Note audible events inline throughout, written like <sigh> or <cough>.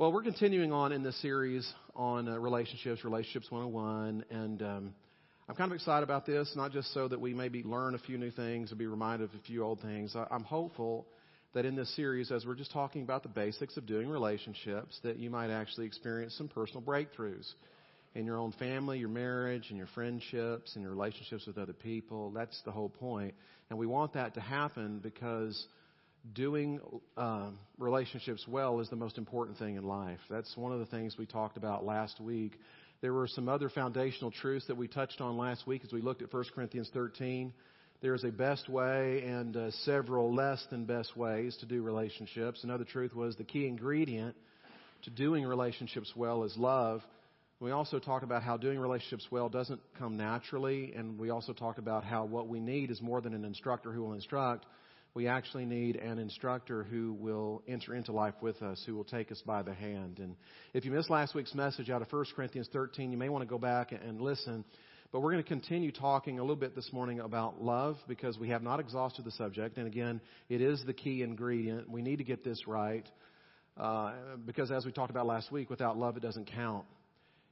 Well, we're continuing on in this series on uh, relationships, Relationships 101, and um, I'm kind of excited about this, not just so that we maybe learn a few new things and be reminded of a few old things. I, I'm hopeful that in this series, as we're just talking about the basics of doing relationships, that you might actually experience some personal breakthroughs in your own family, your marriage, and your friendships, and your relationships with other people. That's the whole point. And we want that to happen because doing uh, relationships well is the most important thing in life. That's one of the things we talked about last week. There were some other foundational truths that we touched on last week as we looked at 1 Corinthians 13. There is a best way and uh, several less than best ways to do relationships. Another truth was the key ingredient to doing relationships well is love. We also talked about how doing relationships well doesn't come naturally, and we also talked about how what we need is more than an instructor who will instruct we actually need an instructor who will enter into life with us, who will take us by the hand. And if you missed last week's message out of 1 Corinthians 13, you may want to go back and listen. But we're going to continue talking a little bit this morning about love because we have not exhausted the subject. And again, it is the key ingredient. We need to get this right uh, because, as we talked about last week, without love, it doesn't count.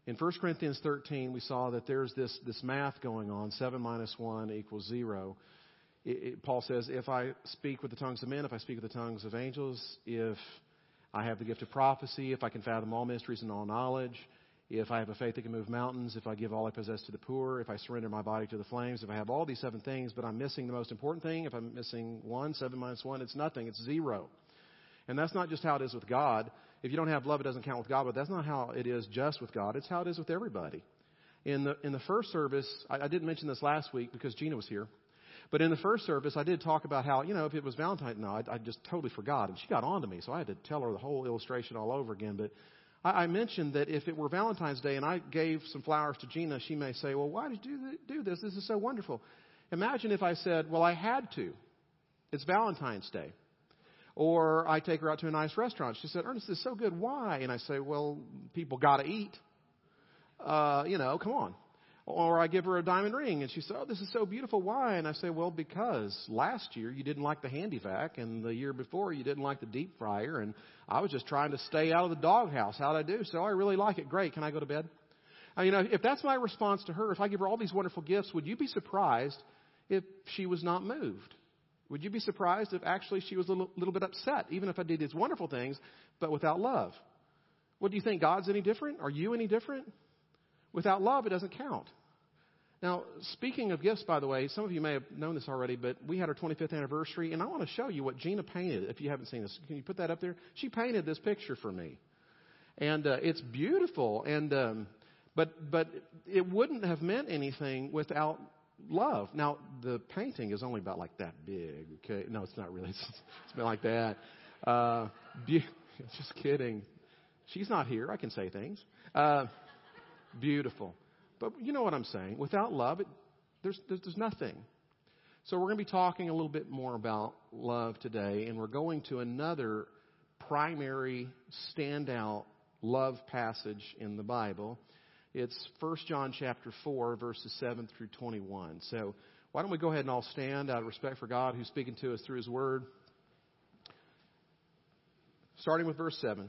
In 1 Corinthians 13, we saw that there's this, this math going on 7 minus 1 equals 0 it, it, Paul says, if I speak with the tongues of men, if I speak with the tongues of angels, if I have the gift of prophecy, if I can fathom all mysteries and all knowledge, if I have a faith that can move mountains, if I give all I possess to the poor, if I surrender my body to the flames, if I have all these seven things, but I'm missing the most important thing, if I'm missing one, seven minus one, it's nothing, it's zero. And that's not just how it is with God. If you don't have love, it doesn't count with God, but that's not how it is just with God. It's how it is with everybody. In the, in the first service, I, I didn't mention this last week because Gina was here. But in the first service, I did talk about how, you know, if it was Valentine's, no, I, I just totally forgot. And she got on to me, so I had to tell her the whole illustration all over again. But I, I mentioned that if it were Valentine's Day and I gave some flowers to Gina, she may say, well, why did you do this? This is so wonderful. Imagine if I said, well, I had to. It's Valentine's Day. Or I take her out to a nice restaurant. She said, Ernest, this is so good. Why? And I say, well, people got to eat. Uh, you know, come on. Or I give her a diamond ring and she says, Oh, this is so beautiful. Why? And I say, Well, because last year you didn't like the handy vac and the year before you didn't like the deep fryer and I was just trying to stay out of the doghouse. How'd I do? So I really like it. Great. Can I go to bed? Now, you know, if that's my response to her, if I give her all these wonderful gifts, would you be surprised if she was not moved? Would you be surprised if actually she was a little, little bit upset, even if I did these wonderful things, but without love? What do you think? God's any different? Are you any different? Without love, it doesn't count. Now, speaking of gifts, by the way, some of you may have known this already, but we had our 25th anniversary, and I want to show you what Gina painted. If you haven't seen this, can you put that up there? She painted this picture for me, and uh, it's beautiful. And um, but but it wouldn't have meant anything without love. Now, the painting is only about like that big. Okay, no, it's not really. It's, <laughs> it's been like that. Uh, be- <laughs> just kidding. She's not here. I can say things. Uh, beautiful. But you know what I'm saying. Without love, it, there's, there's, nothing. So we're going to be talking a little bit more about love today, and we're going to another primary standout love passage in the Bible. It's 1 John chapter 4, verses 7 through 21. So why don't we go ahead and all stand out of respect for God who's speaking to us through his word. Starting with verse 7.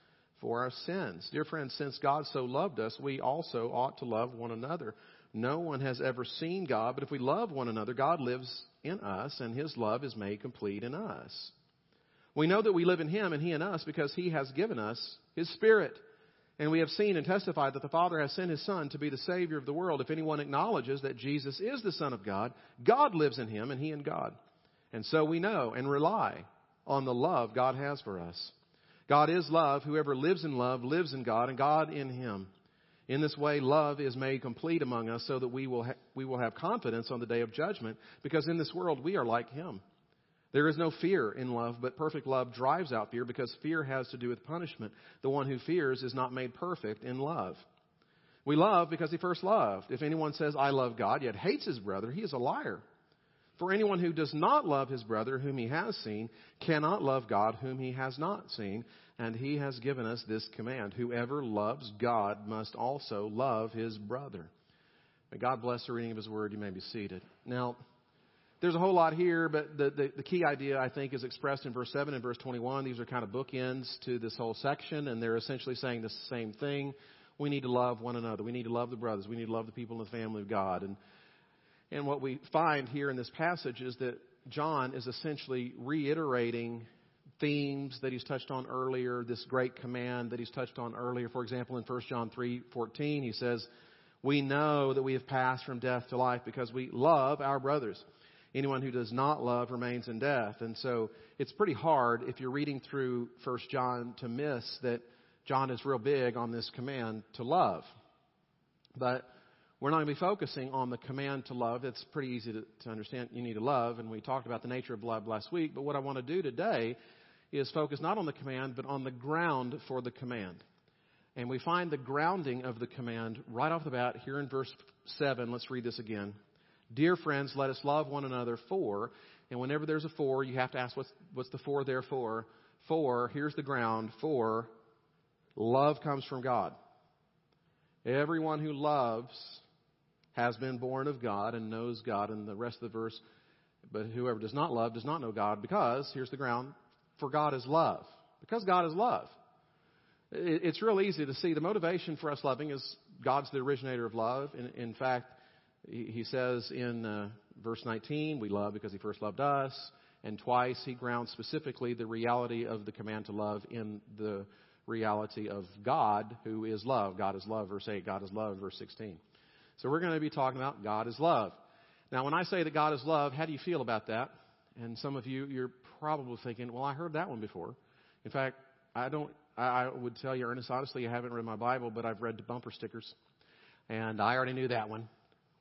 for our sins. Dear friends, since God so loved us, we also ought to love one another. No one has ever seen God, but if we love one another, God lives in us, and his love is made complete in us. We know that we live in him and he in us because he has given us his Spirit. And we have seen and testified that the Father has sent his Son to be the Savior of the world. If anyone acknowledges that Jesus is the Son of God, God lives in him and he in God. And so we know and rely on the love God has for us. God is love. Whoever lives in love lives in God and God in him. In this way, love is made complete among us so that we will, ha- we will have confidence on the day of judgment because in this world we are like him. There is no fear in love, but perfect love drives out fear because fear has to do with punishment. The one who fears is not made perfect in love. We love because he first loved. If anyone says, I love God, yet hates his brother, he is a liar. For anyone who does not love his brother whom he has seen cannot love God whom he has not seen. And he has given us this command Whoever loves God must also love his brother. May God bless the reading of his word. You may be seated. Now, there's a whole lot here, but the, the, the, key idea, I think, is expressed in verse 7 and verse 21. These are kind of bookends to this whole section, and they're essentially saying the same thing. We need to love one another. We need to love the brothers. We need to love the people in the family of God. And, and what we find here in this passage is that John is essentially reiterating themes that he's touched on earlier, this great command that he's touched on earlier. For example, in 1 John 3:14, he says, "We know that we have passed from death to life because we love our brothers. Anyone who does not love remains in death." And so, it's pretty hard if you're reading through 1 John to miss that John is real big on this command to love. But we're not going to be focusing on the command to love. It's pretty easy to, to, understand. You need to love, and we talked about the nature of love last week. But what I want to do today is focus not on the command, but on the ground for the command. And we find the grounding of the command right off the bat here in verse 7. Let's read this again. Dear friends, let us love one another for, and whenever there's a for, you have to ask what's, what's the for there for? For, here's the ground, for love comes from God. Everyone who loves has been born of God and knows God. And the rest of the verse, but whoever does not love does not know God because, here's the ground, for God is love. Because God is love. It's real easy to see the motivation for us loving is God's the originator of love. In, in fact, he says in uh, verse 19, we love because he first loved us. And twice he grounds specifically the reality of the command to love in the reality of God, who is love. God is love, verse 8. God is love, verse 16. So we're going to be talking about God is love. Now, when I say that God is love, how do you feel about that? And some of you, you're probably thinking, well, I heard that one before. In fact, I don't, I would tell you, Ernest, honestly, I haven't read my Bible, but I've read the bumper stickers. And I already knew that one.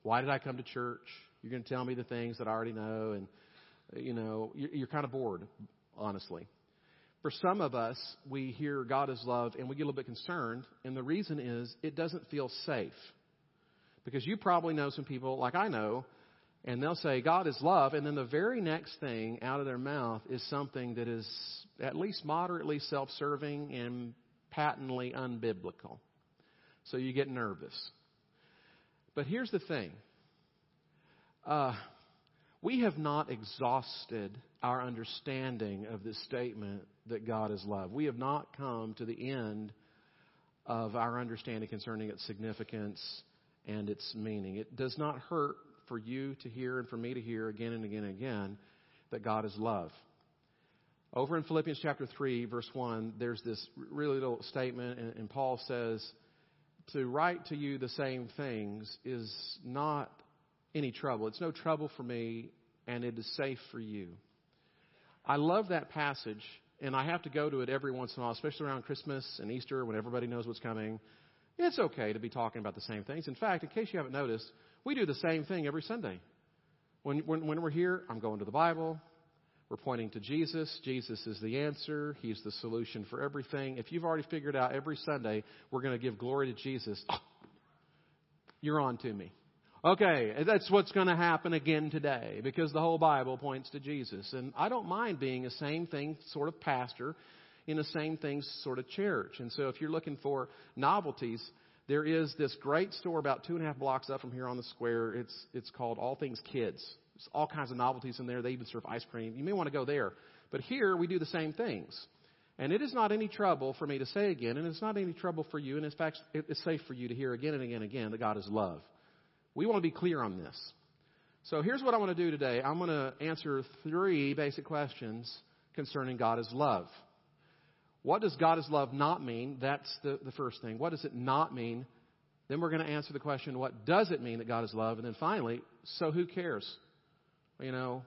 Why did I come to church? You're going to tell me the things that I already know. And, you know, you're kind of bored, honestly. For some of us, we hear God is love and we get a little bit concerned. And the reason is it doesn't feel safe. Because you probably know some people, like I know, and they'll say, God is love, and then the very next thing out of their mouth is something that is at least moderately self serving and patently unbiblical. So you get nervous. But here's the thing uh, we have not exhausted our understanding of this statement that God is love. We have not come to the end of our understanding concerning its significance and its meaning. It does not hurt for you to hear and for me to hear again and again and again that God is love. Over in Philippians chapter 3, verse 1, there's this really little statement, and, and Paul says, To write to you the same things is not any trouble. It's no trouble for me, and it is safe for you. I love that passage, and I have to go to it every once in a while, especially around Christmas and Easter when everybody knows what's coming. It's okay to be talking about the same things. In fact, in case you haven't noticed, we do the same thing every Sunday. When, when, when we're here, I'm going to the Bible. We're pointing to Jesus. Jesus is the answer. He's the solution for everything. If you've already figured out every Sunday we're going to give glory to Jesus, oh, you're on to me. Okay, that's what's going to happen again today because the whole Bible points to Jesus. And I don't mind being a same thing sort of pastor in a same thing sort of church. And so if you're looking for novelties, there is this great store about two and a half blocks up from here on the square. It's, it's called All Things Kids. There's all kinds of novelties in there. They even serve ice cream. You may want to go there. But here we do the same things. And it is not any trouble for me to say again, and it's not any trouble for you, and in fact, it's safe for you to hear again and again and again that God is love. We want to be clear on this. So here's what I want to do today. I'm going to answer three basic questions concerning God as love. What does God is love not mean? That's the, the first thing. What does it not mean? Then we're going to answer the question, what does it mean that God is love? And then finally, so who cares? You know,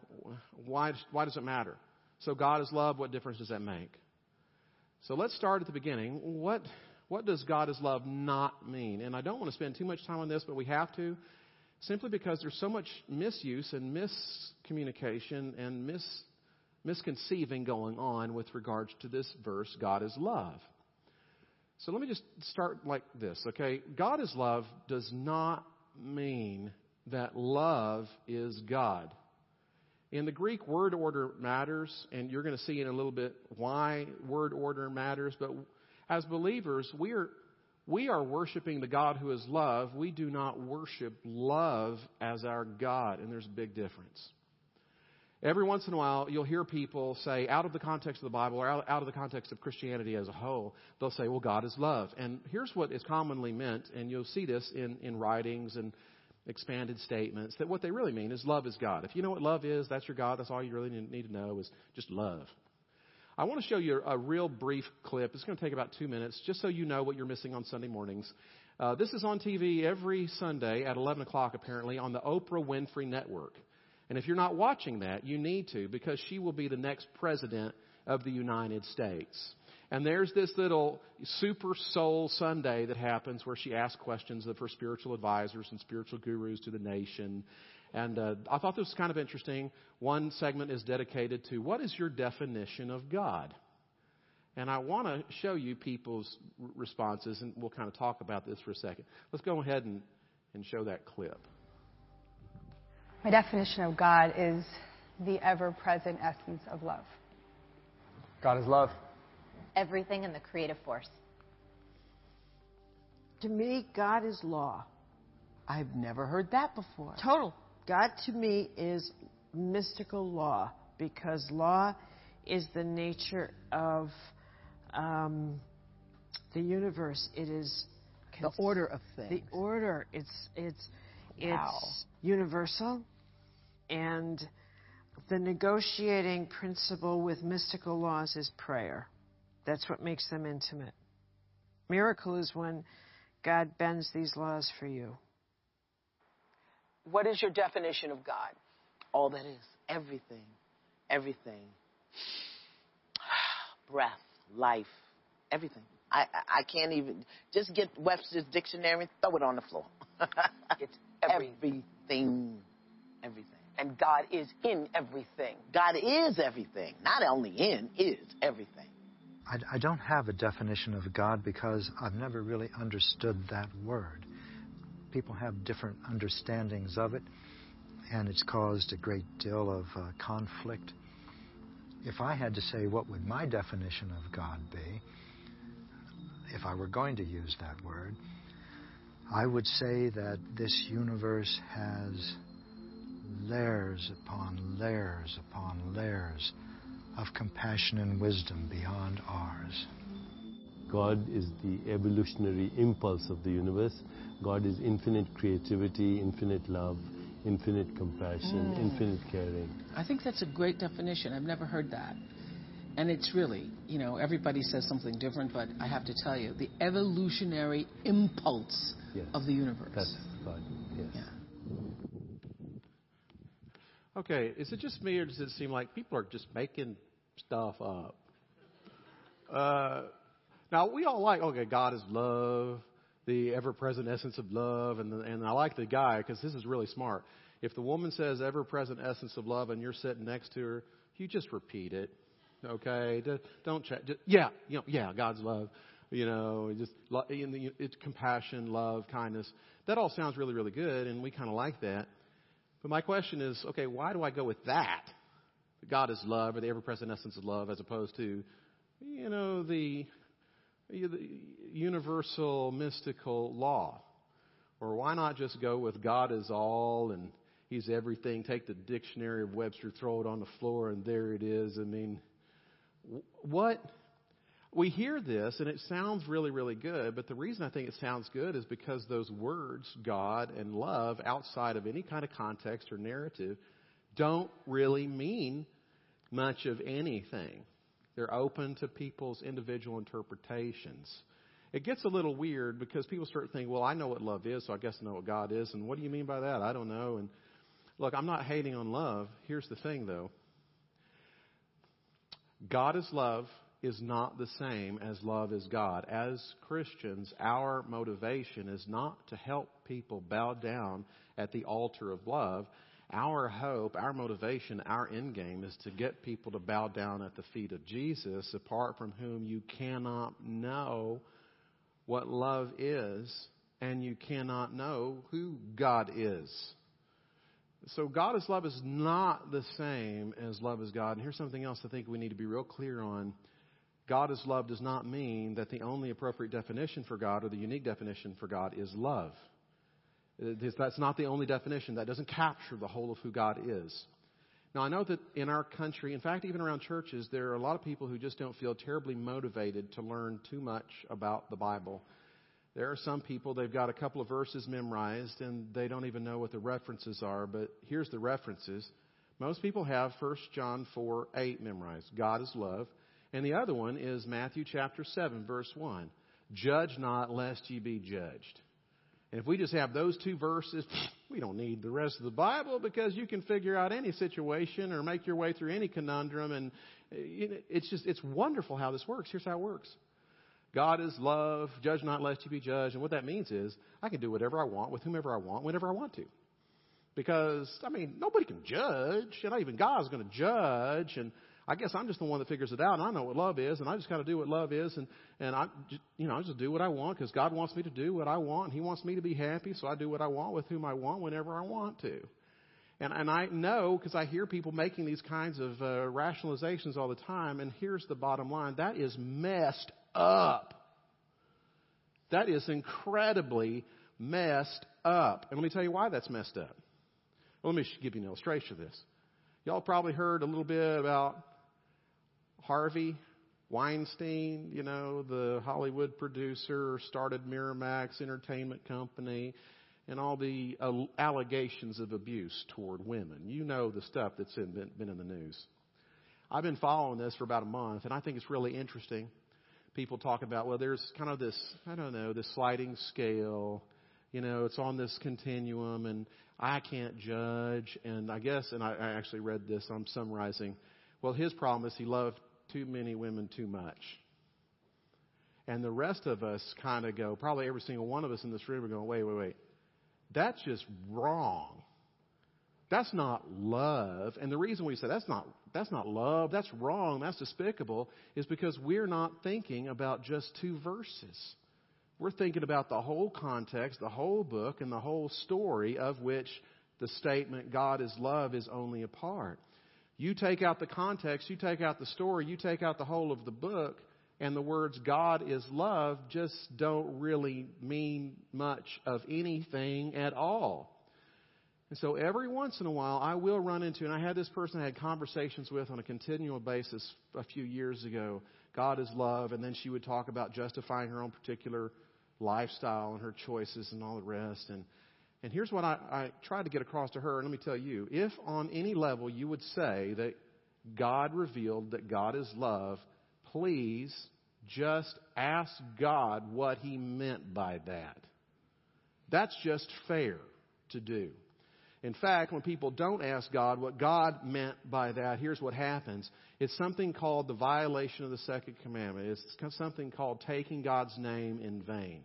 why, why does it matter? So God is love, what difference does that make? So let's start at the beginning. What, what does God is love not mean? And I don't want to spend too much time on this, but we have to, simply because there's so much misuse and miscommunication and mis misconceiving going on with regards to this verse God is love. So let me just start like this, okay? God is love does not mean that love is God. In the Greek, word order matters, and you're going to see in a little bit why word order matters. But as believers, we are, we are worshiping the God who is love. We do not worship love as our God, and there's a big difference. Every once in a while, you'll hear people say, out of the context of the Bible or out, of the context of Christianity as a whole, they'll say, well, God is love. And here's what is commonly meant, and you'll see this in, in writings and expanded statements that what they really mean is love is God. If you know what love is, that's your God. That's all you really need to know is just love. I want to show you a real brief clip. It's going to take about two minutes, just so you know what you're missing on Sunday mornings. Uh, this is on TV every Sunday at 11 o'clock, apparently, on the Oprah Winfrey Network. And if you're not watching that, you need to, because she will be the next president of the United States. And there's this little Super Soul Sunday that happens where she asks questions of her spiritual advisors and spiritual gurus to the nation. And uh, I thought this was kind of interesting. One segment is dedicated to what is your definition of God? And I want to show you people's responses, and we'll kind of talk about this for a second. Let's go ahead and, and show that clip. My definition of God is the ever present essence of love. God is love everything in the creative force. To me, God is law. I've never heard that before. Total. God to me is mystical law because law is the nature of um, the universe. It is the order of things. The order. It's it's wow. it's universal, and the negotiating principle with mystical laws is prayer. That's what makes them intimate. Miracle is when God bends these laws for you. What is your definition of God? All that is. Everything. Everything. <sighs> Breath, life, everything. I, I, I can't even just get Webster's dictionary and throw it on the floor. <laughs> it's everything. everything. Everything. And God is in everything. God is everything. Not only in, is everything. I, I don't have a definition of God because I've never really understood that word. People have different understandings of it, and it's caused a great deal of uh, conflict. If I had to say what would my definition of God be, if I were going to use that word, I would say that this universe has layers upon layers upon layers of compassion and wisdom beyond ours. God is the evolutionary impulse of the universe. God is infinite creativity, infinite love, infinite compassion, mm. infinite caring. I think that's a great definition. I've never heard that. And it's really, you know, everybody says something different, but I have to tell you, the evolutionary impulse yes. of the universe. That's God, yes. Yeah. Okay, is it just me, or does it seem like people are just making stuff up? Uh, now we all like okay, God is love, the ever-present essence of love, and the, and I like the guy because this is really smart. If the woman says ever-present essence of love, and you're sitting next to her, you just repeat it. Okay, don't check. Just, yeah, you know, yeah, God's love. You know, just it's compassion, love, kindness. That all sounds really, really good, and we kind of like that. But my question is, okay, why do I go with that? God is love, or the ever-present essence of love, as opposed to, you know, the, the universal mystical law. Or why not just go with God is all and He's everything? Take the dictionary of Webster, throw it on the floor, and there it is. I mean, what? We hear this and it sounds really, really good, but the reason I think it sounds good is because those words, God and love, outside of any kind of context or narrative, don't really mean much of anything. They're open to people's individual interpretations. It gets a little weird because people start thinking, well, I know what love is, so I guess I know what God is. And what do you mean by that? I don't know. And look, I'm not hating on love. Here's the thing, though God is love is not the same as love is God. As Christians, our motivation is not to help people bow down at the altar of love. Our hope, our motivation, our end game is to get people to bow down at the feet of Jesus, apart from whom you cannot know what love is, and you cannot know who God is. So God is love is not the same as love is God. And here's something else I think we need to be real clear on. God is love does not mean that the only appropriate definition for God or the unique definition for God is love. That's not the only definition. That doesn't capture the whole of who God is. Now, I know that in our country, in fact, even around churches, there are a lot of people who just don't feel terribly motivated to learn too much about the Bible. There are some people, they've got a couple of verses memorized and they don't even know what the references are, but here's the references. Most people have 1 John 4 8 memorized. God is love. And the other one is Matthew chapter 7, verse 1. Judge not lest ye be judged. And if we just have those two verses, <sniffs> we don't need the rest of the Bible because you can figure out any situation or make your way through any conundrum. And uh, it's just, it's wonderful how this works. Here's how it works. God is love. Judge not lest you be judged. And what that means is I can do whatever I want with whomever I want, whenever I want to. Because, I mean, nobody can judge. And not even God's going to judge. And I guess I'm just the one that figures it out, and I know what love is, and I just got to do what love is, and and I, you know, I just do what I want because God wants me to do what I want, and He wants me to be happy, so I do what I want with whom I want whenever I want to. And and I know because I hear people making these kinds of uh, rationalizations all the time, and here's the bottom line: that is messed up. That is incredibly messed up. And let me tell you why that's messed up. Well, let me give you an illustration of this. Y'all probably heard a little bit about Harvey Weinstein, you know, the Hollywood producer, started Miramax Entertainment Company, and all the uh, allegations of abuse toward women. You know the stuff that's in, been, been in the news. I've been following this for about a month, and I think it's really interesting. People talk about, well, there's kind of this, I don't know, this sliding scale. You know, it's on this continuum, and I can't judge. And I guess, and I, I actually read this, I'm summarizing. Well, his problem is he loved too many women too much. And the rest of us kind of go, probably every single one of us in this room are going, wait, wait, wait. That's just wrong. That's not love. And the reason we say that's not, that's not love, that's wrong, that's despicable, is because we're not thinking about just two verses. We're thinking about the whole context, the whole book, and the whole story of which the statement, God is love, is only a part. You take out the context, you take out the story, you take out the whole of the book, and the words God is love just don't really mean much of anything at all. And so every once in a while, I will run into, and I had this person I had conversations with on a continual basis a few years ago. God is love, and then she would talk about justifying her own particular lifestyle and her choices and all the rest. And and here's what I, I tried to get across to her, and let me tell you if on any level you would say that God revealed that God is love, please just ask God what He meant by that. That's just fair to do. In fact, when people don't ask God what God meant by that, here's what happens. It's something called the violation of the second commandment. It's something called taking God's name in vain.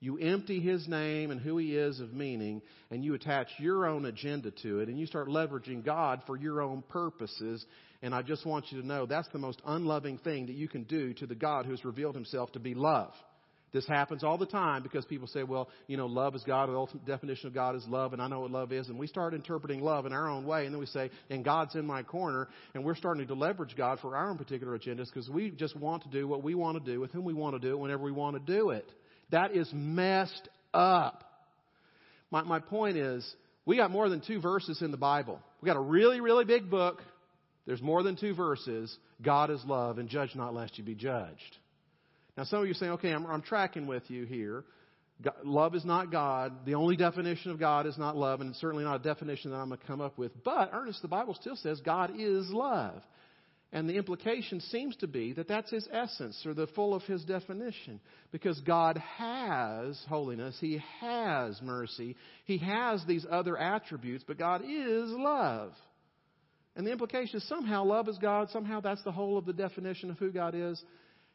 You empty his name and who he is of meaning, and you attach your own agenda to it, and you start leveraging God for your own purposes. And I just want you to know that's the most unloving thing that you can do to the God who has revealed himself to be love. This happens all the time because people say, well, you know, love is God. The ultimate definition of God is love, and I know what love is. And we start interpreting love in our own way, and then we say, and God's in my corner, and we're starting to leverage God for our own particular agendas because we just want to do what we want to do with whom we want to do it whenever we want to do it. That is messed up. My, my point is, we got more than two verses in the Bible. We got a really, really big book. There's more than two verses. God is love, and judge not lest you be judged. Now, some of you are saying, okay, I'm, I'm tracking with you here. God, love is not God. The only definition of God is not love, and it's certainly not a definition that I'm going to come up with. But, Ernest, the Bible still says God is love. And the implication seems to be that that's his essence or the full of his definition. Because God has holiness, he has mercy, he has these other attributes, but God is love. And the implication is somehow love is God, somehow that's the whole of the definition of who God is.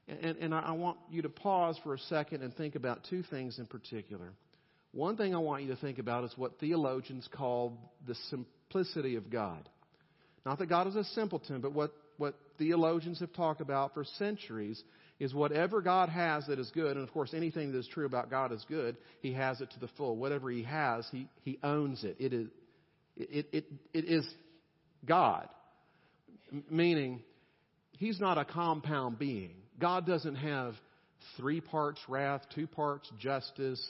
And, and I want you to pause for a second and think about two things in particular. One thing I want you to think about is what theologians call the simplicity of God. Not that God is a simpleton, but what what theologians have talked about for centuries is whatever God has that is good, and of course anything that is true about God is good, He has it to the full. Whatever He has, He, he owns it. It is, it, it, it is God. M- meaning, He's not a compound being. God doesn't have three parts wrath, two parts justice,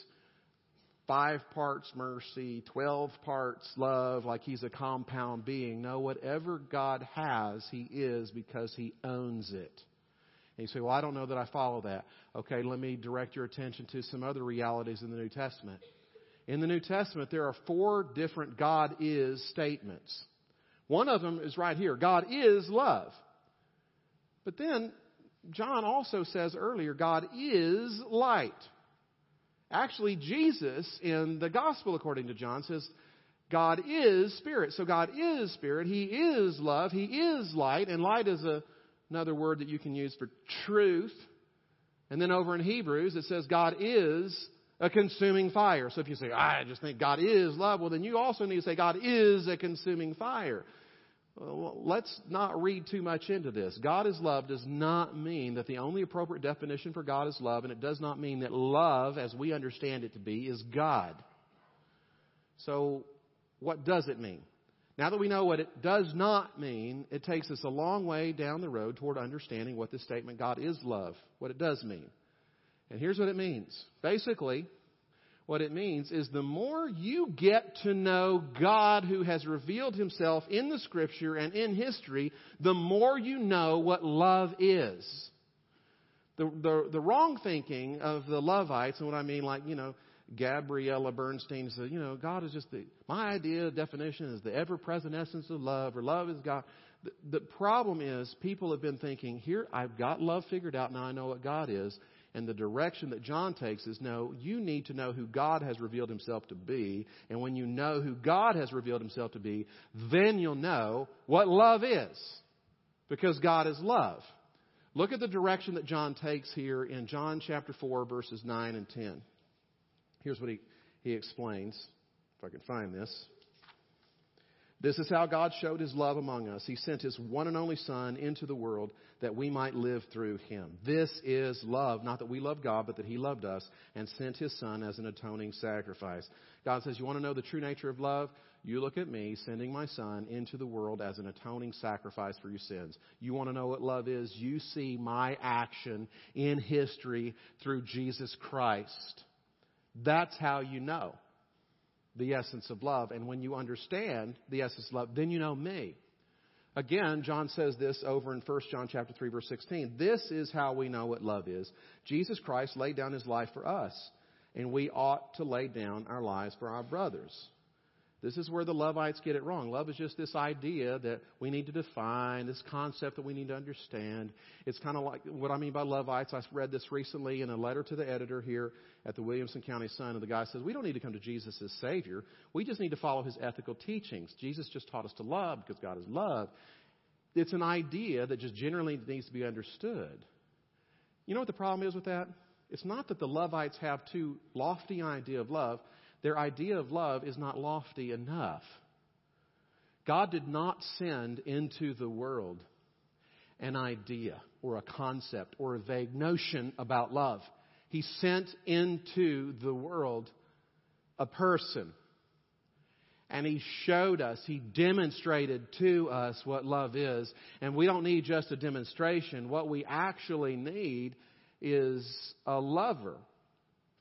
five parts mercy, 12 parts love, like he's a compound being. No, whatever God has, he is because he owns it. And you say, well, I don't know that I follow that. Okay, let me direct your attention to some other realities in the New Testament. In the New Testament, there are four different God is statements. One of them is right here God is love. But then, John also says earlier, God is light. Actually, Jesus in the Gospel according to John says, God is spirit. So God is spirit. He is love. He is light. And light is a, another word that you can use for truth. And then over in Hebrews, it says God is a consuming fire. So if you say, ah, I just think God is love, well, then you also need to say God is a consuming fire. Let's not read too much into this. God is love does not mean that the only appropriate definition for God is love, and it does not mean that love, as we understand it to be, is God. So, what does it mean? Now that we know what it does not mean, it takes us a long way down the road toward understanding what this statement, God is love, what it does mean. And here's what it means. Basically, what it means is the more you get to know God who has revealed himself in the scripture and in history, the more you know what love is. The, the, the wrong thinking of the Lovites, and what I mean, like, you know, Gabrielle Bernstein said, you know, God is just the, my idea, definition is the ever present essence of love, or love is God. The, the problem is people have been thinking, here, I've got love figured out, now I know what God is. And the direction that John takes is no, you need to know who God has revealed himself to be. And when you know who God has revealed himself to be, then you'll know what love is. Because God is love. Look at the direction that John takes here in John chapter 4, verses 9 and 10. Here's what he, he explains, if I can find this. This is how God showed his love among us. He sent his one and only Son into the world that we might live through him. This is love, not that we love God, but that he loved us and sent his Son as an atoning sacrifice. God says, You want to know the true nature of love? You look at me sending my Son into the world as an atoning sacrifice for your sins. You want to know what love is? You see my action in history through Jesus Christ. That's how you know the essence of love. And when you understand the essence of love, then you know me. Again, John says this over in 1 John chapter 3 verse 16. This is how we know what love is. Jesus Christ laid down his life for us, and we ought to lay down our lives for our brothers. This is where the Lovites get it wrong. Love is just this idea that we need to define, this concept that we need to understand. It's kind of like what I mean by Lovites. I read this recently in a letter to the editor here at the Williamson County Sun, and the guy says, We don't need to come to Jesus as Savior. We just need to follow his ethical teachings. Jesus just taught us to love because God is love. It's an idea that just generally needs to be understood. You know what the problem is with that? It's not that the Lovites have too lofty an idea of love. Their idea of love is not lofty enough. God did not send into the world an idea or a concept or a vague notion about love. He sent into the world a person. And he showed us, he demonstrated to us what love is. And we don't need just a demonstration. What we actually need is a lover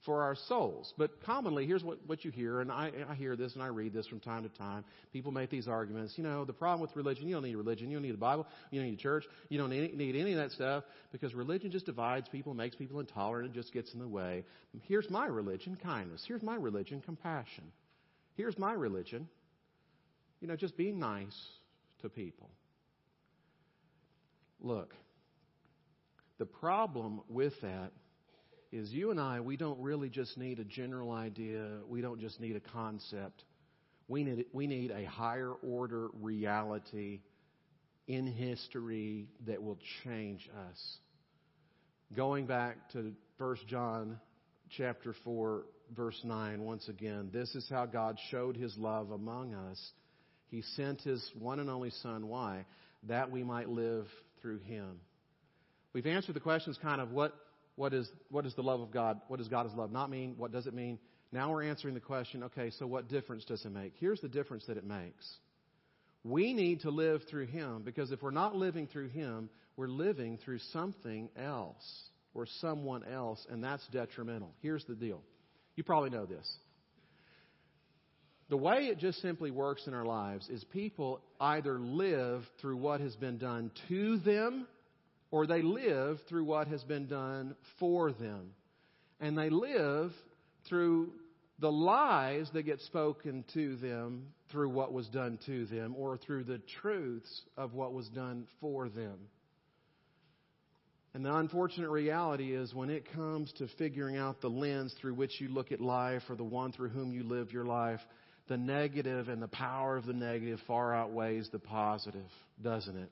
for our souls. But commonly, here's what, what you hear, and I, I hear this and I read this from time to time. People make these arguments. You know, the problem with religion, you don't need religion. You don't need the Bible. You don't need a church. You don't need, need any of that stuff because religion just divides people, makes people intolerant, and just gets in the way. Here's my religion, kindness. Here's my religion, compassion. Here's my religion, you know, just being nice to people. Look, the problem with that is you and I, we don't really just need a general idea. We don't just need a concept. We need, we need a higher order reality in history that will change us. Going back to 1 John chapter 4 verse 9 once again, this is how God showed his love among us. He sent his one and only son why? That we might live through him. We've answered the questions kind of what, what, is, what is the love of God? What does God's love not mean? What does it mean? Now we're answering the question okay, so what difference does it make? Here's the difference that it makes. We need to live through Him because if we're not living through Him, we're living through something else or someone else, and that's detrimental. Here's the deal. You probably know this. The way it just simply works in our lives is people either live through what has been done to them or they live through what has been done for them. And they live through the lies that get spoken to them through what was done to them or through the truths of what was done for them. And the unfortunate reality is when it comes to figuring out the lens through which you look at life or the one through whom you live your life, the negative and the power of the negative far outweighs the positive, doesn't it?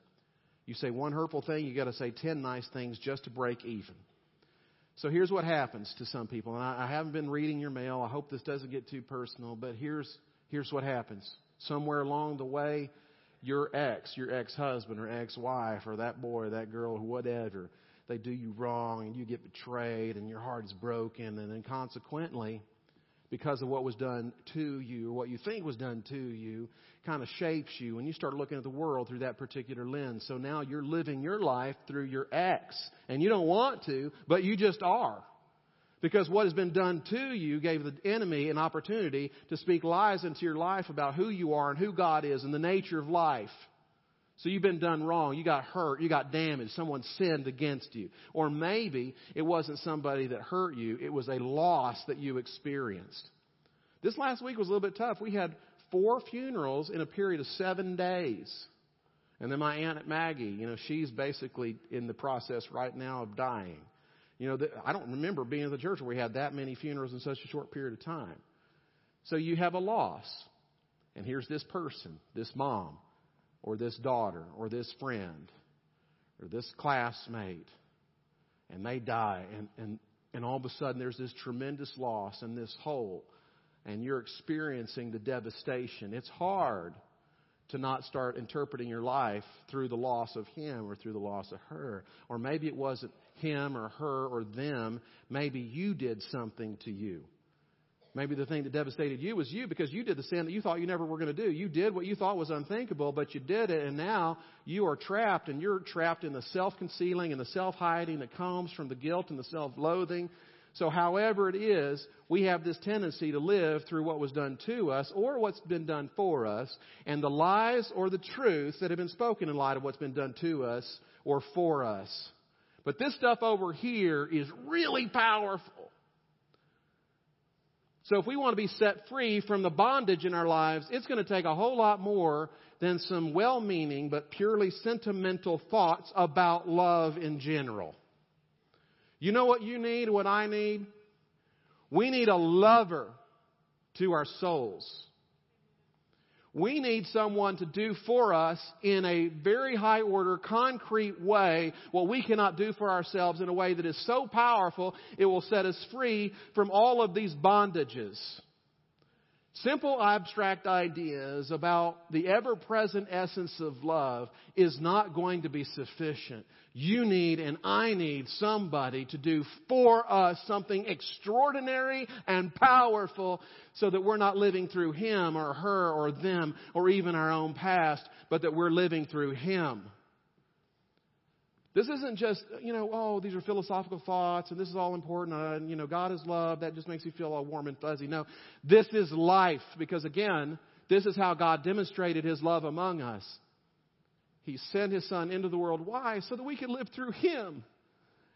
You say one hurtful thing, you got to say 10 nice things just to break even. So here's what happens to some people. And I, I haven't been reading your mail. I hope this doesn't get too personal, but here's, here's what happens. Somewhere along the way, your ex, your ex-husband or ex-wife or that boy or that girl or whatever, they do you wrong and you get betrayed and your heart is broken and then consequently, because of what was done to you or what you think was done to you kind of shapes you and you start looking at the world through that particular lens. So now you're living your life through your ex and you don't want to, but you just are. Because what has been done to you gave the enemy an opportunity to speak lies into your life about who you are and who God is and the nature of life. So you've been done wrong. You got hurt. You got damaged. Someone sinned against you. Or maybe it wasn't somebody that hurt you. It was a loss that you experienced. This last week was a little bit tough. We had four funerals in a period of seven days. And then my Aunt Maggie, you know, she's basically in the process right now of dying. You know, I don't remember being in the church where we had that many funerals in such a short period of time. So you have a loss. And here's this person, this mom, or this daughter or this friend or this classmate and they die and, and, and all of a sudden there's this tremendous loss and this hole and you're experiencing the devastation. It's hard to not start interpreting your life through the loss of him or through the loss of her. Or maybe it wasn't him or her or them. Maybe you did something to you. Maybe the thing that devastated you was you because you did the sin that you thought you never were going to do. You did what you thought was unthinkable, but you did it, and now you are trapped, and you're trapped in the self concealing and the self hiding that comes from the guilt and the self loathing. So, however it is, we have this tendency to live through what was done to us or what's been done for us, and the lies or the truths that have been spoken in light of what's been done to us or for us. But this stuff over here is really powerful. So if we want to be set free from the bondage in our lives, it's going to take a whole lot more than some well meaning but purely sentimental thoughts about love in general. You know what you need, what I need? We need a lover to our souls. We need someone to do for us in a very high order, concrete way what we cannot do for ourselves in a way that is so powerful it will set us free from all of these bondages. Simple abstract ideas about the ever present essence of love is not going to be sufficient. You need and I need somebody to do for us something extraordinary and powerful so that we're not living through him or her or them or even our own past, but that we're living through him. This isn't just, you know, oh, these are philosophical thoughts and this is all important. Uh, and, you know, God is love. That just makes you feel all warm and fuzzy. No, this is life because, again, this is how God demonstrated his love among us. He sent his son into the world. Why? So that we could live through him.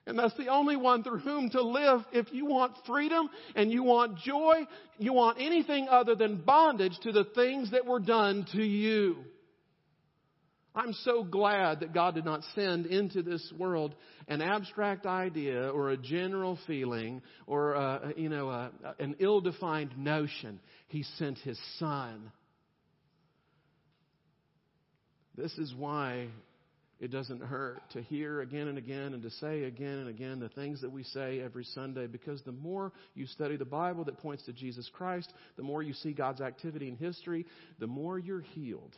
And that's the only one through whom to live. If you want freedom and you want joy, you want anything other than bondage to the things that were done to you. I'm so glad that God did not send into this world an abstract idea or a general feeling or a, you know a, an ill-defined notion. He sent His Son. This is why it doesn't hurt to hear again and again and to say again and again the things that we say every Sunday because the more you study the Bible that points to Jesus Christ, the more you see God's activity in history, the more you're healed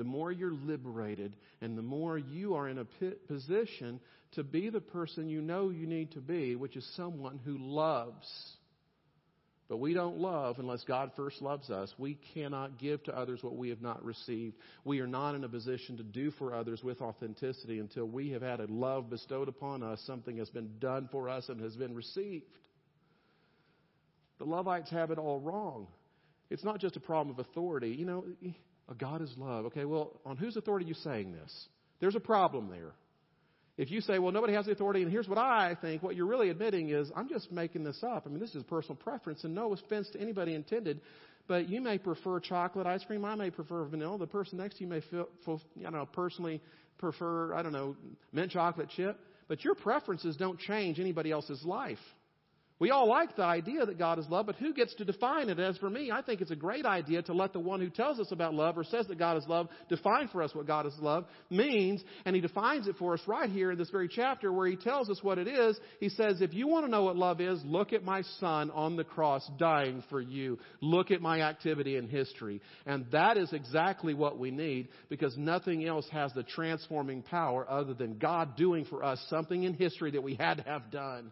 the more you're liberated, and the more you are in a position to be the person you know you need to be, which is someone who loves. But we don't love unless God first loves us. We cannot give to others what we have not received. We are not in a position to do for others with authenticity until we have had a love bestowed upon us, something has been done for us and has been received. The Lovites have it all wrong. It's not just a problem of authority. You know, God is love. Okay, well, on whose authority are you saying this? There's a problem there. If you say, well, nobody has the authority, and here's what I think, what you're really admitting is, I'm just making this up. I mean, this is personal preference, and no offense to anybody intended, but you may prefer chocolate ice cream. I may prefer vanilla. The person next to you may feel, you know, personally prefer, I don't know, mint chocolate chip. But your preferences don't change anybody else's life. We all like the idea that God is love, but who gets to define it? As for me, I think it's a great idea to let the one who tells us about love or says that God is love define for us what God is love means. And he defines it for us right here in this very chapter where he tells us what it is. He says, if you want to know what love is, look at my son on the cross dying for you. Look at my activity in history. And that is exactly what we need because nothing else has the transforming power other than God doing for us something in history that we had to have done.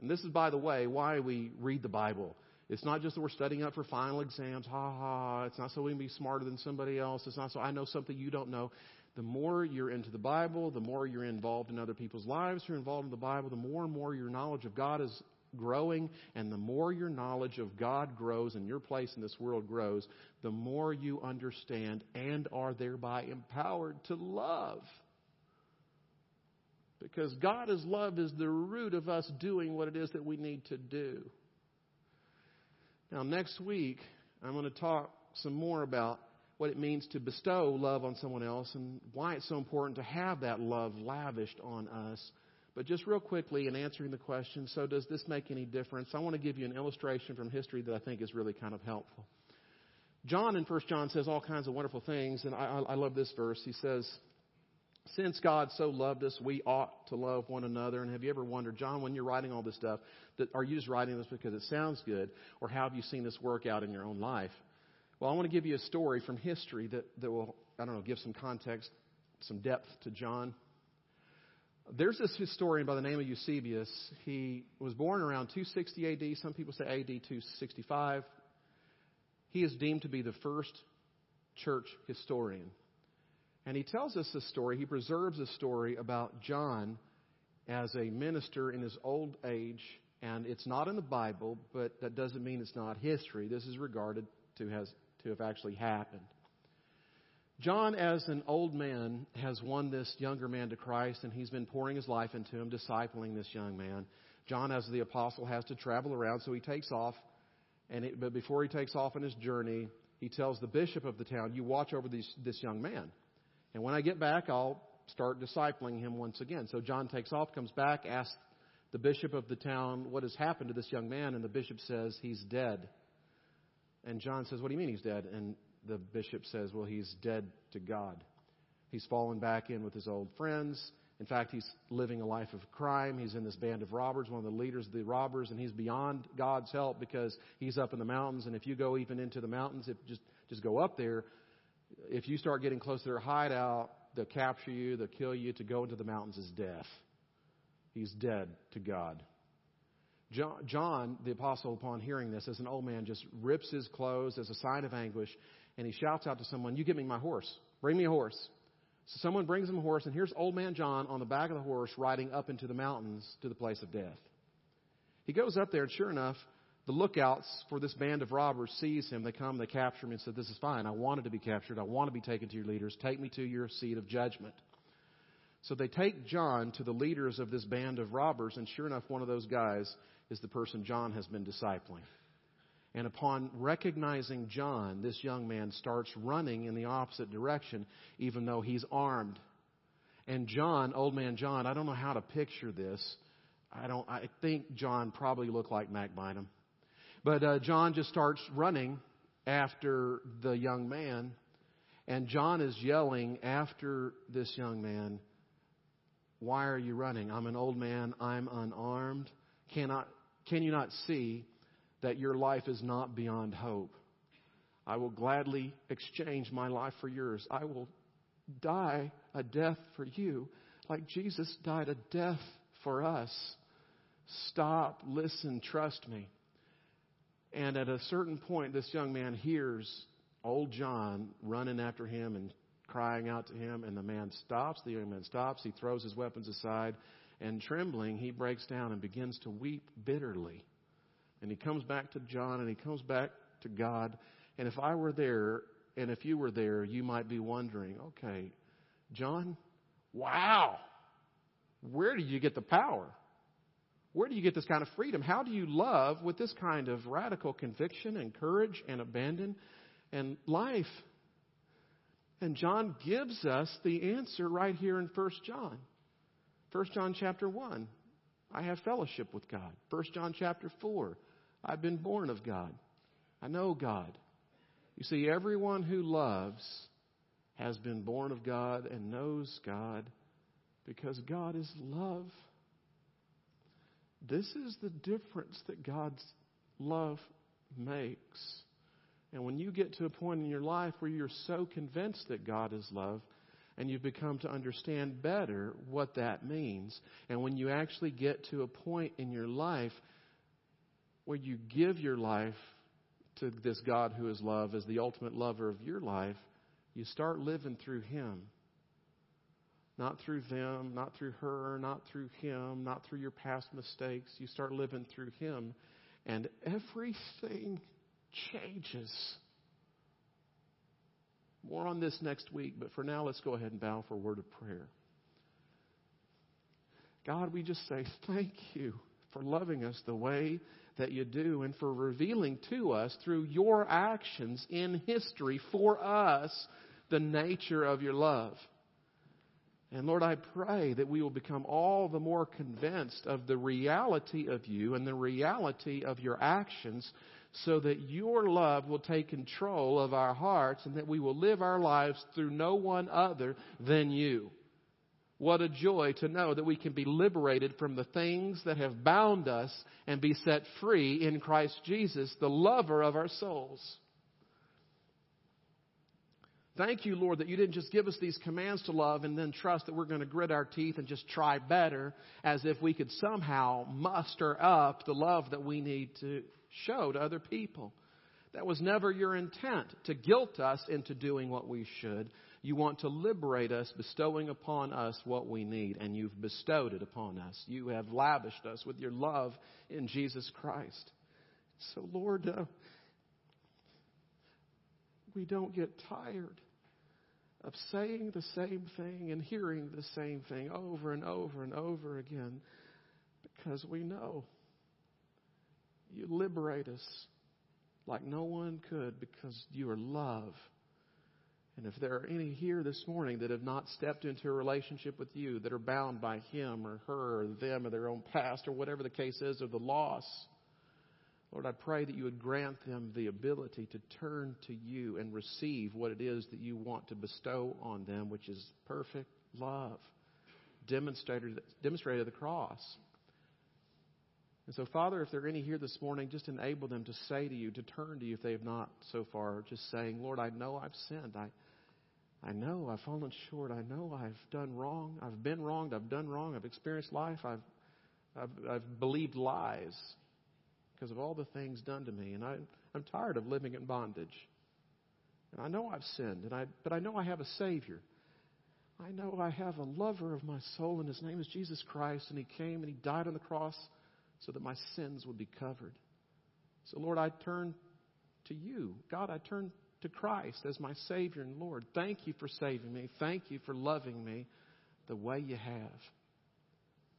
And this is, by the way, why we read the Bible. It's not just that we're studying up for final exams, ha ha. It's not so we can be smarter than somebody else. It's not so I know something you don't know. The more you're into the Bible, the more you're involved in other people's lives, you're involved in the Bible, the more and more your knowledge of God is growing, and the more your knowledge of God grows and your place in this world grows, the more you understand and are thereby empowered to love. Because God is love is the root of us doing what it is that we need to do. Now, next week, I'm going to talk some more about what it means to bestow love on someone else and why it's so important to have that love lavished on us. But just real quickly, in answering the question, so does this make any difference? I want to give you an illustration from history that I think is really kind of helpful. John in 1 John says all kinds of wonderful things, and I, I love this verse. He says, since God so loved us, we ought to love one another. And have you ever wondered, John, when you're writing all this stuff, that, are you just writing this because it sounds good, or how have you seen this work out in your own life? Well, I want to give you a story from history that, that will, I don't know, give some context, some depth to John. There's this historian by the name of Eusebius. He was born around 260 AD. Some people say AD 265. He is deemed to be the first church historian. And he tells us a story, he preserves a story about John as a minister in his old age. And it's not in the Bible, but that doesn't mean it's not history. This is regarded to, has, to have actually happened. John, as an old man, has won this younger man to Christ, and he's been pouring his life into him, discipling this young man. John, as the apostle, has to travel around, so he takes off. And it, but before he takes off on his journey, he tells the bishop of the town, "You watch over these, this young man." And when I get back, I'll start discipling him once again. So John takes off, comes back, asks the bishop of the town what has happened to this young man, and the bishop says, He's dead. And John says, What do you mean he's dead? And the bishop says, Well, he's dead to God. He's fallen back in with his old friends. In fact, he's living a life of crime. He's in this band of robbers, one of the leaders of the robbers, and he's beyond God's help because he's up in the mountains. And if you go even into the mountains, if just just go up there, if you start getting close to their hideout, they'll capture you, they'll kill you. To go into the mountains is death. He's dead to God. John, John, the apostle, upon hearing this, as an old man, just rips his clothes as a sign of anguish, and he shouts out to someone, You give me my horse. Bring me a horse. So someone brings him a horse, and here's old man John on the back of the horse riding up into the mountains to the place of death. He goes up there, and sure enough, the lookouts for this band of robbers seize him. They come, they capture him, and said, This is fine. I wanted to be captured. I want to be taken to your leaders. Take me to your seat of judgment. So they take John to the leaders of this band of robbers, and sure enough, one of those guys is the person John has been discipling. And upon recognizing John, this young man starts running in the opposite direction, even though he's armed. And John, old man John, I don't know how to picture this. I don't. I think John probably looked like Mac Bynum. But uh, John just starts running after the young man, and John is yelling after this young man, Why are you running? I'm an old man, I'm unarmed. Cannot, can you not see that your life is not beyond hope? I will gladly exchange my life for yours. I will die a death for you, like Jesus died a death for us. Stop, listen, trust me. And at a certain point, this young man hears old John running after him and crying out to him, and the man stops. The young man stops. He throws his weapons aside, and trembling, he breaks down and begins to weep bitterly. And he comes back to John and he comes back to God. And if I were there, and if you were there, you might be wondering, okay, John, wow, where do you get the power? Where do you get this kind of freedom? How do you love with this kind of radical conviction and courage and abandon and life? And John gives us the answer right here in 1 John. 1 John chapter 1, I have fellowship with God. 1 John chapter 4, I've been born of God. I know God. You see, everyone who loves has been born of God and knows God because God is love. This is the difference that God's love makes. And when you get to a point in your life where you're so convinced that God is love, and you've become to understand better what that means, and when you actually get to a point in your life where you give your life to this God who is love as the ultimate lover of your life, you start living through Him. Not through them, not through her, not through him, not through your past mistakes. You start living through Him, and everything changes. More on this next week, but for now, let's go ahead and bow for a word of prayer. God, we just say thank you for loving us the way that you do and for revealing to us through your actions in history for us the nature of your love. And Lord, I pray that we will become all the more convinced of the reality of you and the reality of your actions so that your love will take control of our hearts and that we will live our lives through no one other than you. What a joy to know that we can be liberated from the things that have bound us and be set free in Christ Jesus, the lover of our souls. Thank you, Lord, that you didn't just give us these commands to love and then trust that we're going to grit our teeth and just try better as if we could somehow muster up the love that we need to show to other people. That was never your intent to guilt us into doing what we should. You want to liberate us, bestowing upon us what we need, and you've bestowed it upon us. You have lavished us with your love in Jesus Christ. So, Lord, uh, we don't get tired of saying the same thing and hearing the same thing over and over and over again because we know you liberate us like no one could because you are love. And if there are any here this morning that have not stepped into a relationship with you, that are bound by him or her or them or their own past or whatever the case is, or the loss, Lord, I pray that you would grant them the ability to turn to you and receive what it is that you want to bestow on them, which is perfect love, demonstrated, demonstrated at the cross. And so, Father, if there are any here this morning, just enable them to say to you, to turn to you if they have not so far, just saying, Lord, I know I've sinned. I, I know I've fallen short. I know I've done wrong. I've been wronged. I've done wrong. I've experienced life. I've, I've, I've believed lies because of all the things done to me. And I, I'm tired of living in bondage. And I know I've sinned, and I, but I know I have a Savior. I know I have a lover of my soul, and his name is Jesus Christ, and he came and he died on the cross so that my sins would be covered. So, Lord, I turn to you. God, I turn to Christ as my Savior and Lord. Thank you for saving me. Thank you for loving me the way you have.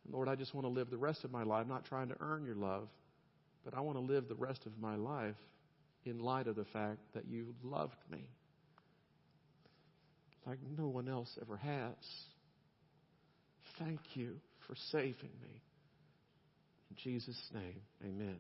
Lord, I just want to live the rest of my life not trying to earn your love, but I want to live the rest of my life in light of the fact that you loved me like no one else ever has. Thank you for saving me. In Jesus' name, amen.